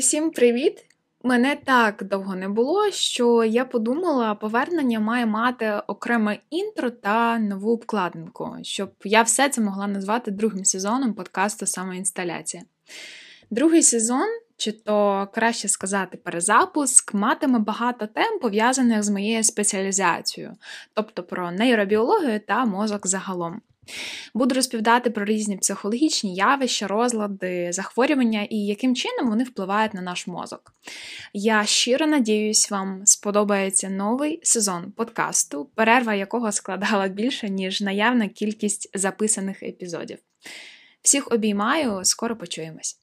Усім привіт! Мене так довго не було, що я подумала, повернення має мати окреме інтро та нову обкладинку, щоб я все це могла назвати другим сезоном подкасту Самоінсталяція. Другий сезон, чи то краще сказати, перезапуск, матиме багато тем, пов'язаних з моєю спеціалізацією, тобто про нейробіологію та мозок загалом. Буду розповідати про різні психологічні явища, розлади, захворювання і яким чином вони впливають на наш мозок. Я щиро надіюсь, вам сподобається новий сезон подкасту, перерва якого складала більше, ніж наявна кількість записаних епізодів. Всіх обіймаю, скоро почуємось.